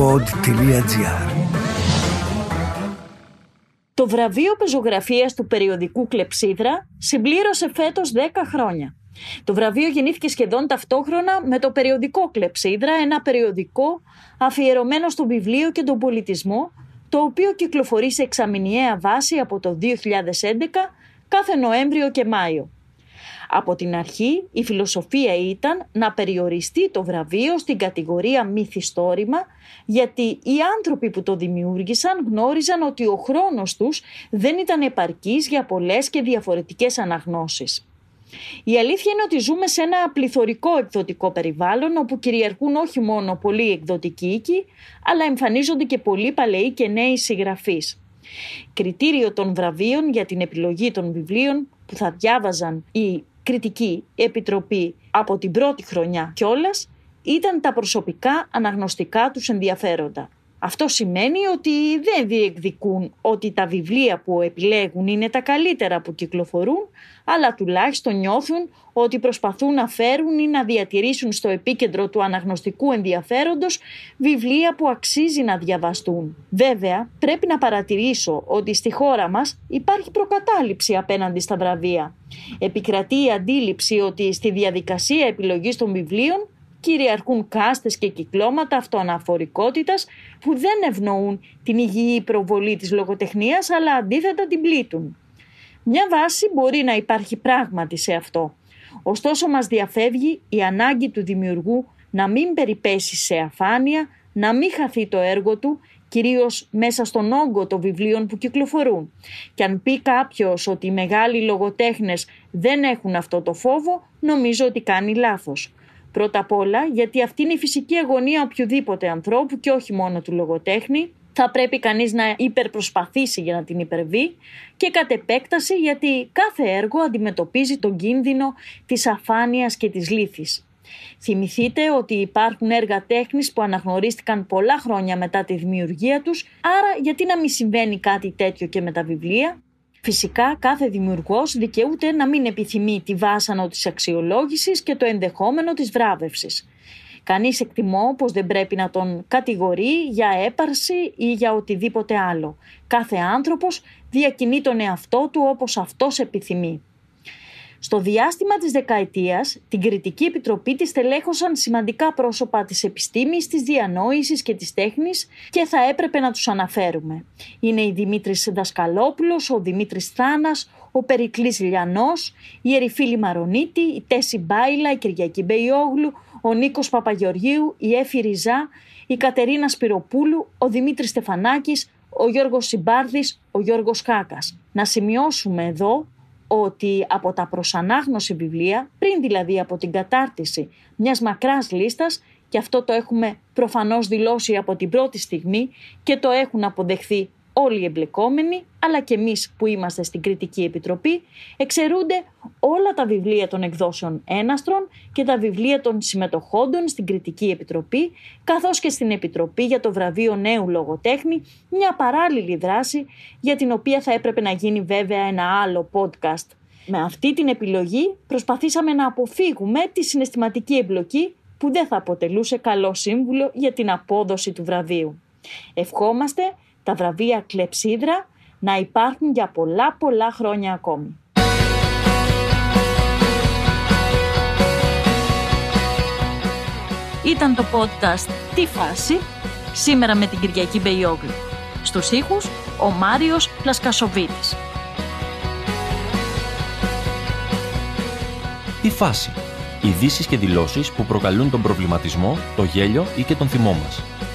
pod.gr Το βραβείο πεζογραφίας του περιοδικού Κλεψίδρα συμπλήρωσε φέτος 10 χρόνια. Το βραβείο γεννήθηκε σχεδόν ταυτόχρονα με το περιοδικό Κλεψίδρα, ένα περιοδικό αφιερωμένο στο βιβλίο και τον πολιτισμό, το οποίο κυκλοφορεί σε εξαμηνιαία βάση από το 2011 κάθε Νοέμβριο και Μάιο. Από την αρχή η φιλοσοφία ήταν να περιοριστεί το βραβείο στην κατηγορία μυθιστόρημα γιατί οι άνθρωποι που το δημιούργησαν γνώριζαν ότι ο χρόνος τους δεν ήταν επαρκής για πολλές και διαφορετικές αναγνώσεις. Η αλήθεια είναι ότι ζούμε σε ένα πληθωρικό εκδοτικό περιβάλλον όπου κυριαρχούν όχι μόνο πολλοί εκδοτικοί οίκοι, αλλά εμφανίζονται και πολλοί παλαιοί και νέοι συγγραφείς. Κριτήριο των βραβείων για την επιλογή των βιβλίων που θα διάβαζαν οι κριτική επιτροπή από την πρώτη χρονιά κιόλας ήταν τα προσωπικά αναγνωστικά τους ενδιαφέροντα. Αυτό σημαίνει ότι δεν διεκδικούν ότι τα βιβλία που επιλέγουν είναι τα καλύτερα που κυκλοφορούν, αλλά τουλάχιστον νιώθουν ότι προσπαθούν να φέρουν ή να διατηρήσουν στο επίκεντρο του αναγνωστικού ενδιαφέροντος βιβλία που αξίζει να διαβαστούν. Βέβαια, πρέπει να παρατηρήσω ότι στη χώρα μας υπάρχει προκατάληψη απέναντι στα βραβεία. Επικρατεί η αντίληψη ότι στη διαδικασία επιλογής των βιβλίων κυριαρχούν κάστες και κυκλώματα αυτοαναφορικότητας που δεν ευνοούν την υγιή προβολή της λογοτεχνίας αλλά αντίθετα την πλήττουν. Μια βάση μπορεί να υπάρχει πράγματι σε αυτό. Ωστόσο μας διαφεύγει η ανάγκη του δημιουργού να μην περιπέσει σε αφάνεια, να μην χαθεί το έργο του, κυρίως μέσα στον όγκο των βιβλίων που κυκλοφορούν. Και αν πει κάποιος ότι οι μεγάλοι λογοτέχνες δεν έχουν αυτό το φόβο, νομίζω ότι κάνει λάθος. Πρώτα απ' όλα γιατί αυτή είναι η φυσική αγωνία οποιοδήποτε ανθρώπου και όχι μόνο του λογοτέχνη. Θα πρέπει κανείς να υπερπροσπαθήσει για να την υπερβεί και κατ' επέκταση γιατί κάθε έργο αντιμετωπίζει τον κίνδυνο της αφάνειας και της λύθης. Θυμηθείτε ότι υπάρχουν έργα τέχνης που αναγνωρίστηκαν πολλά χρόνια μετά τη δημιουργία τους, άρα γιατί να μην συμβαίνει κάτι τέτοιο και με τα βιβλία; Φυσικά κάθε δημιουργός δικαιούται να μην επιθυμεί τη βάσανο της αξιολόγησης και το ενδεχόμενο της βράβευσης. Κανείς εκτιμώ πως δεν πρέπει να τον κατηγορεί για έπαρση ή για οτιδήποτε άλλο. Κάθε άνθρωπος διακινεί τον εαυτό του όπως αυτός επιθυμεί. Στο διάστημα της δεκαετίας, την Κριτική Επιτροπή της τελέχωσαν σημαντικά πρόσωπα της επιστήμης, της διανόησης και της τέχνης και θα έπρεπε να τους αναφέρουμε. Είναι η Δημήτρης Δασκαλόπουλος, ο Δημήτρης Θάνας, ο Περικλής Λιανός, η Ερυφίλη Μαρονίτη, η Τέση Μπάιλα, η Κυριακή Μπεϊόγλου, ο Νίκος Παπαγεωργίου, η Έφη Ριζά, η Κατερίνα Σπυροπούλου, ο Δημήτρης Στεφανάκης, ο Γιώργος Συμπάρδης, ο Γιώργος Χάκας. Να σημειώσουμε εδώ ότι από τα προσανάγνωση βιβλία, πριν δηλαδή από την κατάρτιση μιας μακράς λίστας, και αυτό το έχουμε προφανώς δηλώσει από την πρώτη στιγμή και το έχουν αποδεχθεί όλοι οι εμπλεκόμενοι, αλλά και εμείς που είμαστε στην Κριτική Επιτροπή, εξαιρούνται όλα τα βιβλία των εκδόσεων έναστρων και τα βιβλία των συμμετοχόντων στην Κριτική Επιτροπή, καθώς και στην Επιτροπή για το βραβείο νέου λογοτέχνη, μια παράλληλη δράση για την οποία θα έπρεπε να γίνει βέβαια ένα άλλο podcast. Με αυτή την επιλογή προσπαθήσαμε να αποφύγουμε τη συναισθηματική εμπλοκή που δεν θα αποτελούσε καλό σύμβουλο για την απόδοση του βραβείου. Ευχόμαστε τα βραβεία κλεψίδρα να υπάρχουν για πολλά πολλά χρόνια ακόμη. Ήταν το podcast «Τι φάση» σήμερα με την Κυριακή Μπεϊόγλου. Στους ήχους ο Μάριος Πλασκασοβίτης. «Τι φάση» Ειδήσεις και δηλώσεις που προκαλούν τον προβληματισμό, το γέλιο ή και τον θυμό μας.